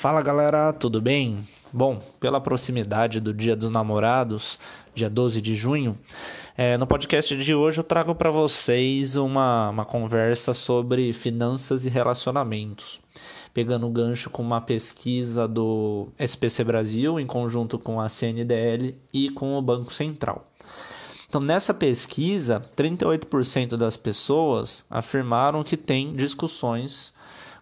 Fala galera, tudo bem? Bom, pela proximidade do Dia dos Namorados, dia 12 de junho, é, no podcast de hoje eu trago para vocês uma, uma conversa sobre finanças e relacionamentos, pegando o gancho com uma pesquisa do SPC Brasil em conjunto com a CNDL e com o Banco Central. Então, nessa pesquisa, 38% das pessoas afirmaram que têm discussões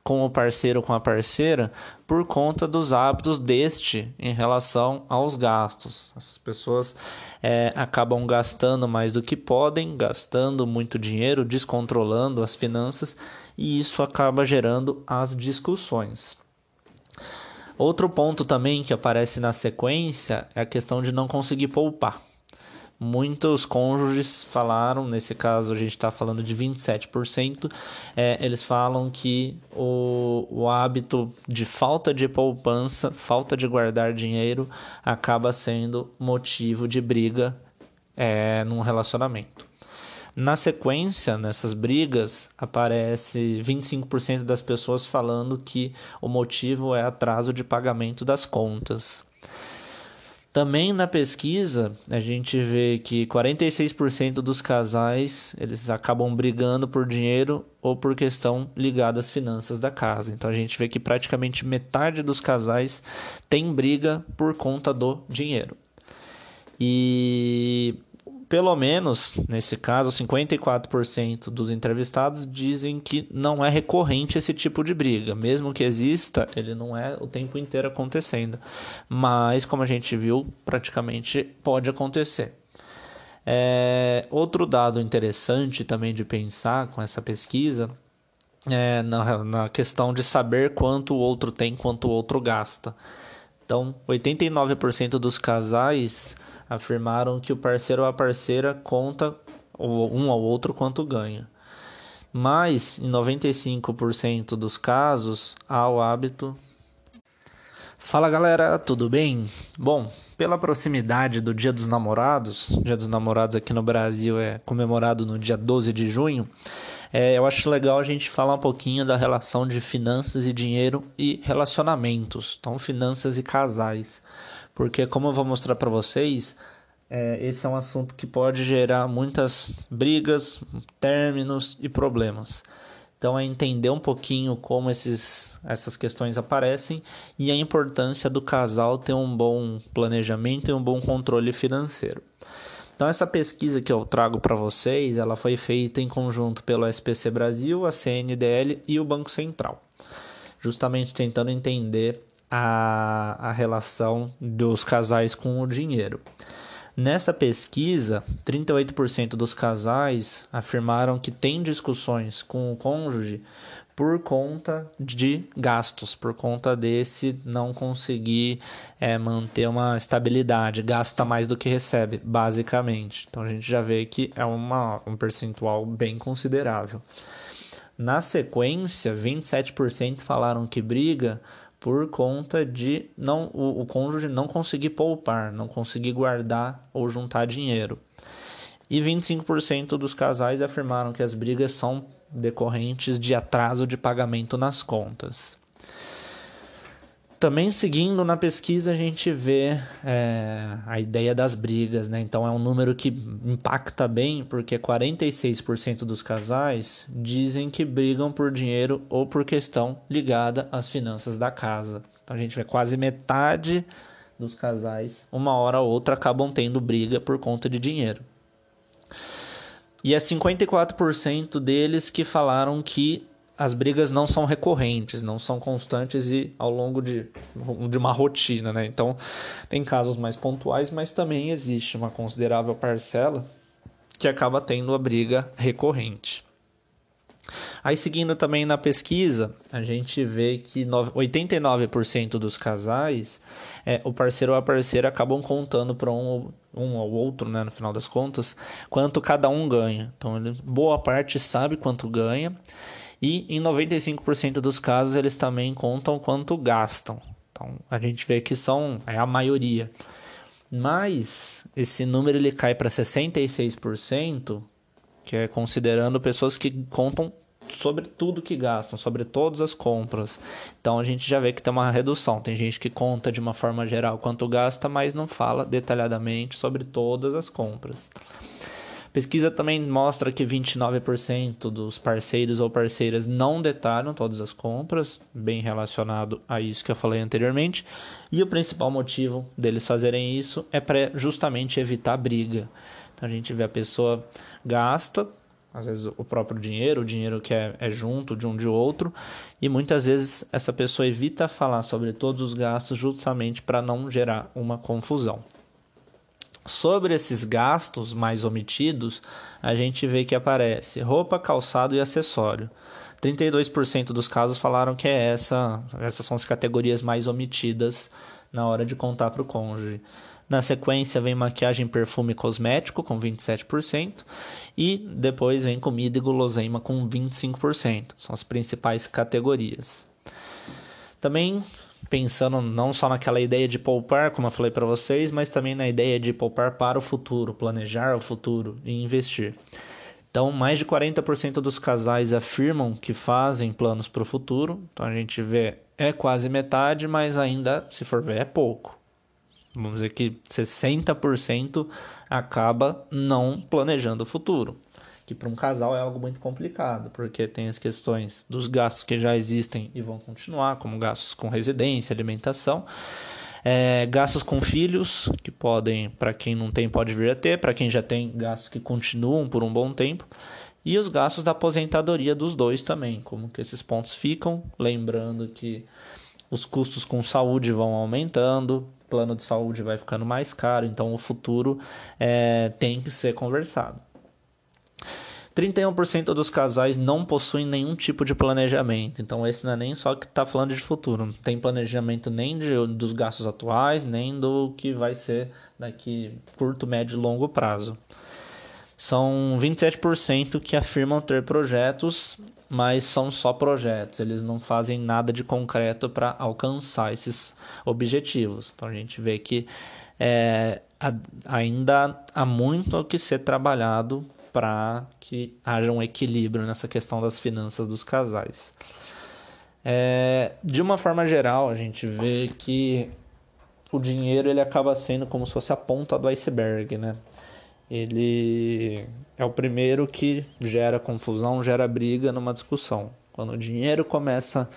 com o parceiro ou com a parceira por conta dos hábitos deste em relação aos gastos. As pessoas é, acabam gastando mais do que podem, gastando muito dinheiro, descontrolando as finanças e isso acaba gerando as discussões. Outro ponto também que aparece na sequência é a questão de não conseguir poupar. Muitos cônjuges falaram, nesse caso a gente está falando de 27%, é, eles falam que o, o hábito de falta de poupança, falta de guardar dinheiro, acaba sendo motivo de briga é, num relacionamento. Na sequência, nessas brigas, aparece 25% das pessoas falando que o motivo é atraso de pagamento das contas. Também na pesquisa, a gente vê que 46% dos casais, eles acabam brigando por dinheiro ou por questão ligada às finanças da casa. Então a gente vê que praticamente metade dos casais tem briga por conta do dinheiro. E pelo menos, nesse caso, 54% dos entrevistados dizem que não é recorrente esse tipo de briga. Mesmo que exista, ele não é o tempo inteiro acontecendo. Mas, como a gente viu, praticamente pode acontecer. É, outro dado interessante também de pensar com essa pesquisa é na, na questão de saber quanto o outro tem, quanto o outro gasta. Então, 89% dos casais afirmaram que o parceiro ou a parceira conta um ao outro quanto ganha. Mas em 95% dos casos há o hábito. Fala galera, tudo bem? Bom, pela proximidade do Dia dos Namorados, Dia dos Namorados aqui no Brasil é comemorado no dia 12 de junho, é, eu acho legal a gente falar um pouquinho da relação de finanças e dinheiro e relacionamentos, então finanças e casais porque como eu vou mostrar para vocês, é, esse é um assunto que pode gerar muitas brigas, términos e problemas. Então é entender um pouquinho como esses, essas questões aparecem e a importância do casal ter um bom planejamento e um bom controle financeiro. Então essa pesquisa que eu trago para vocês, ela foi feita em conjunto pelo SPC Brasil, a CNDL e o Banco Central, justamente tentando entender a, a relação dos casais com o dinheiro. Nessa pesquisa, 38% dos casais afirmaram que têm discussões com o cônjuge por conta de gastos, por conta desse não conseguir é, manter uma estabilidade, gasta mais do que recebe, basicamente. Então a gente já vê que é uma, um percentual bem considerável. Na sequência, 27% falaram que briga por conta de não o, o cônjuge não conseguir poupar, não conseguir guardar ou juntar dinheiro. E 25% dos casais afirmaram que as brigas são decorrentes de atraso de pagamento nas contas. Também seguindo na pesquisa, a gente vê é, a ideia das brigas, né? Então é um número que impacta bem, porque 46% dos casais dizem que brigam por dinheiro ou por questão ligada às finanças da casa. Então a gente vê quase metade dos casais, uma hora ou outra, acabam tendo briga por conta de dinheiro. E é 54% deles que falaram que as brigas não são recorrentes, não são constantes e ao longo de, de uma rotina, né? Então, tem casos mais pontuais, mas também existe uma considerável parcela que acaba tendo a briga recorrente. Aí, seguindo também na pesquisa, a gente vê que 89% dos casais, é, o parceiro ou a parceira acabam contando para um, um ou outro, né, no final das contas, quanto cada um ganha. Então, ele, boa parte sabe quanto ganha e em 95% dos casos eles também contam quanto gastam. Então a gente vê que são é a maioria. Mas esse número ele cai para 66%, que é considerando pessoas que contam sobre tudo que gastam, sobre todas as compras. Então a gente já vê que tem uma redução. Tem gente que conta de uma forma geral quanto gasta, mas não fala detalhadamente sobre todas as compras. Pesquisa também mostra que 29% dos parceiros ou parceiras não detalham todas as compras, bem relacionado a isso que eu falei anteriormente. E o principal motivo deles fazerem isso é para justamente evitar briga. Então a gente vê a pessoa gasta, às vezes o próprio dinheiro, o dinheiro que é, é junto de um de outro, e muitas vezes essa pessoa evita falar sobre todos os gastos justamente para não gerar uma confusão. Sobre esses gastos mais omitidos, a gente vê que aparece roupa, calçado e acessório. 32% dos casos falaram que é essa, essas são as categorias mais omitidas na hora de contar para o cônjuge. Na sequência vem maquiagem, perfume e cosmético com 27% e depois vem comida e guloseima com 25%. São as principais categorias. Também pensando não só naquela ideia de poupar, como eu falei para vocês, mas também na ideia de poupar para o futuro, planejar o futuro e investir. Então, mais de 40% dos casais afirmam que fazem planos para o futuro. Então, a gente vê é quase metade, mas ainda, se for ver, é pouco. Vamos dizer que 60% acaba não planejando o futuro que para um casal é algo muito complicado, porque tem as questões dos gastos que já existem e vão continuar, como gastos com residência, alimentação, é, gastos com filhos, que podem, para quem não tem, pode vir a ter, para quem já tem, gastos que continuam por um bom tempo, e os gastos da aposentadoria dos dois também, como que esses pontos ficam, lembrando que os custos com saúde vão aumentando, plano de saúde vai ficando mais caro, então o futuro é, tem que ser conversado. 31% dos casais não possuem nenhum tipo de planejamento. Então, esse não é nem só que está falando de futuro. Não tem planejamento nem de, dos gastos atuais, nem do que vai ser daqui curto, médio e longo prazo. São 27% que afirmam ter projetos, mas são só projetos. Eles não fazem nada de concreto para alcançar esses objetivos. Então, a gente vê que é, ainda há muito o que ser trabalhado para que haja um equilíbrio nessa questão das finanças dos casais. É, de uma forma geral, a gente vê que o dinheiro ele acaba sendo como se fosse a ponta do iceberg, né? Ele é o primeiro que gera confusão, gera briga numa discussão. Quando o dinheiro começa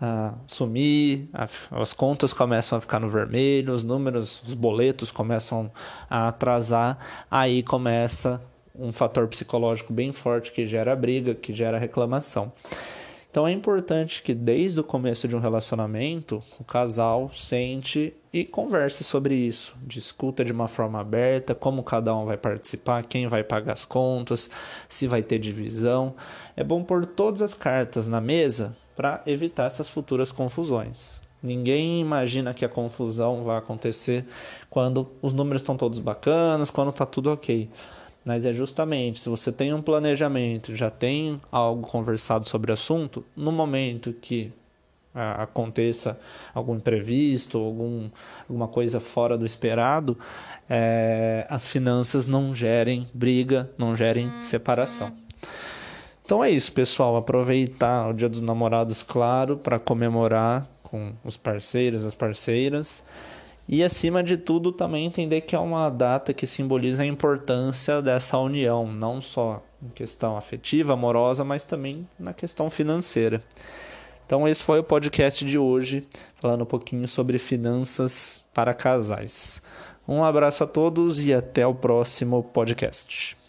a sumir, as contas começam a ficar no vermelho, os números, os boletos começam a atrasar, aí começa um fator psicológico bem forte que gera briga, que gera reclamação. Então é importante que desde o começo de um relacionamento o casal sente e converse sobre isso, discuta de uma forma aberta como cada um vai participar, quem vai pagar as contas, se vai ter divisão. É bom pôr todas as cartas na mesa para evitar essas futuras confusões. Ninguém imagina que a confusão vai acontecer quando os números estão todos bacanas, quando está tudo ok. Mas é justamente, se você tem um planejamento, já tem algo conversado sobre o assunto, no momento que ah, aconteça algum imprevisto, algum, alguma coisa fora do esperado, é, as finanças não gerem briga, não gerem separação. Então é isso, pessoal. Aproveitar o Dia dos Namorados, claro, para comemorar com os parceiros, as parceiras. E acima de tudo, também entender que é uma data que simboliza a importância dessa união, não só em questão afetiva, amorosa, mas também na questão financeira. Então, esse foi o podcast de hoje, falando um pouquinho sobre finanças para casais. Um abraço a todos e até o próximo podcast.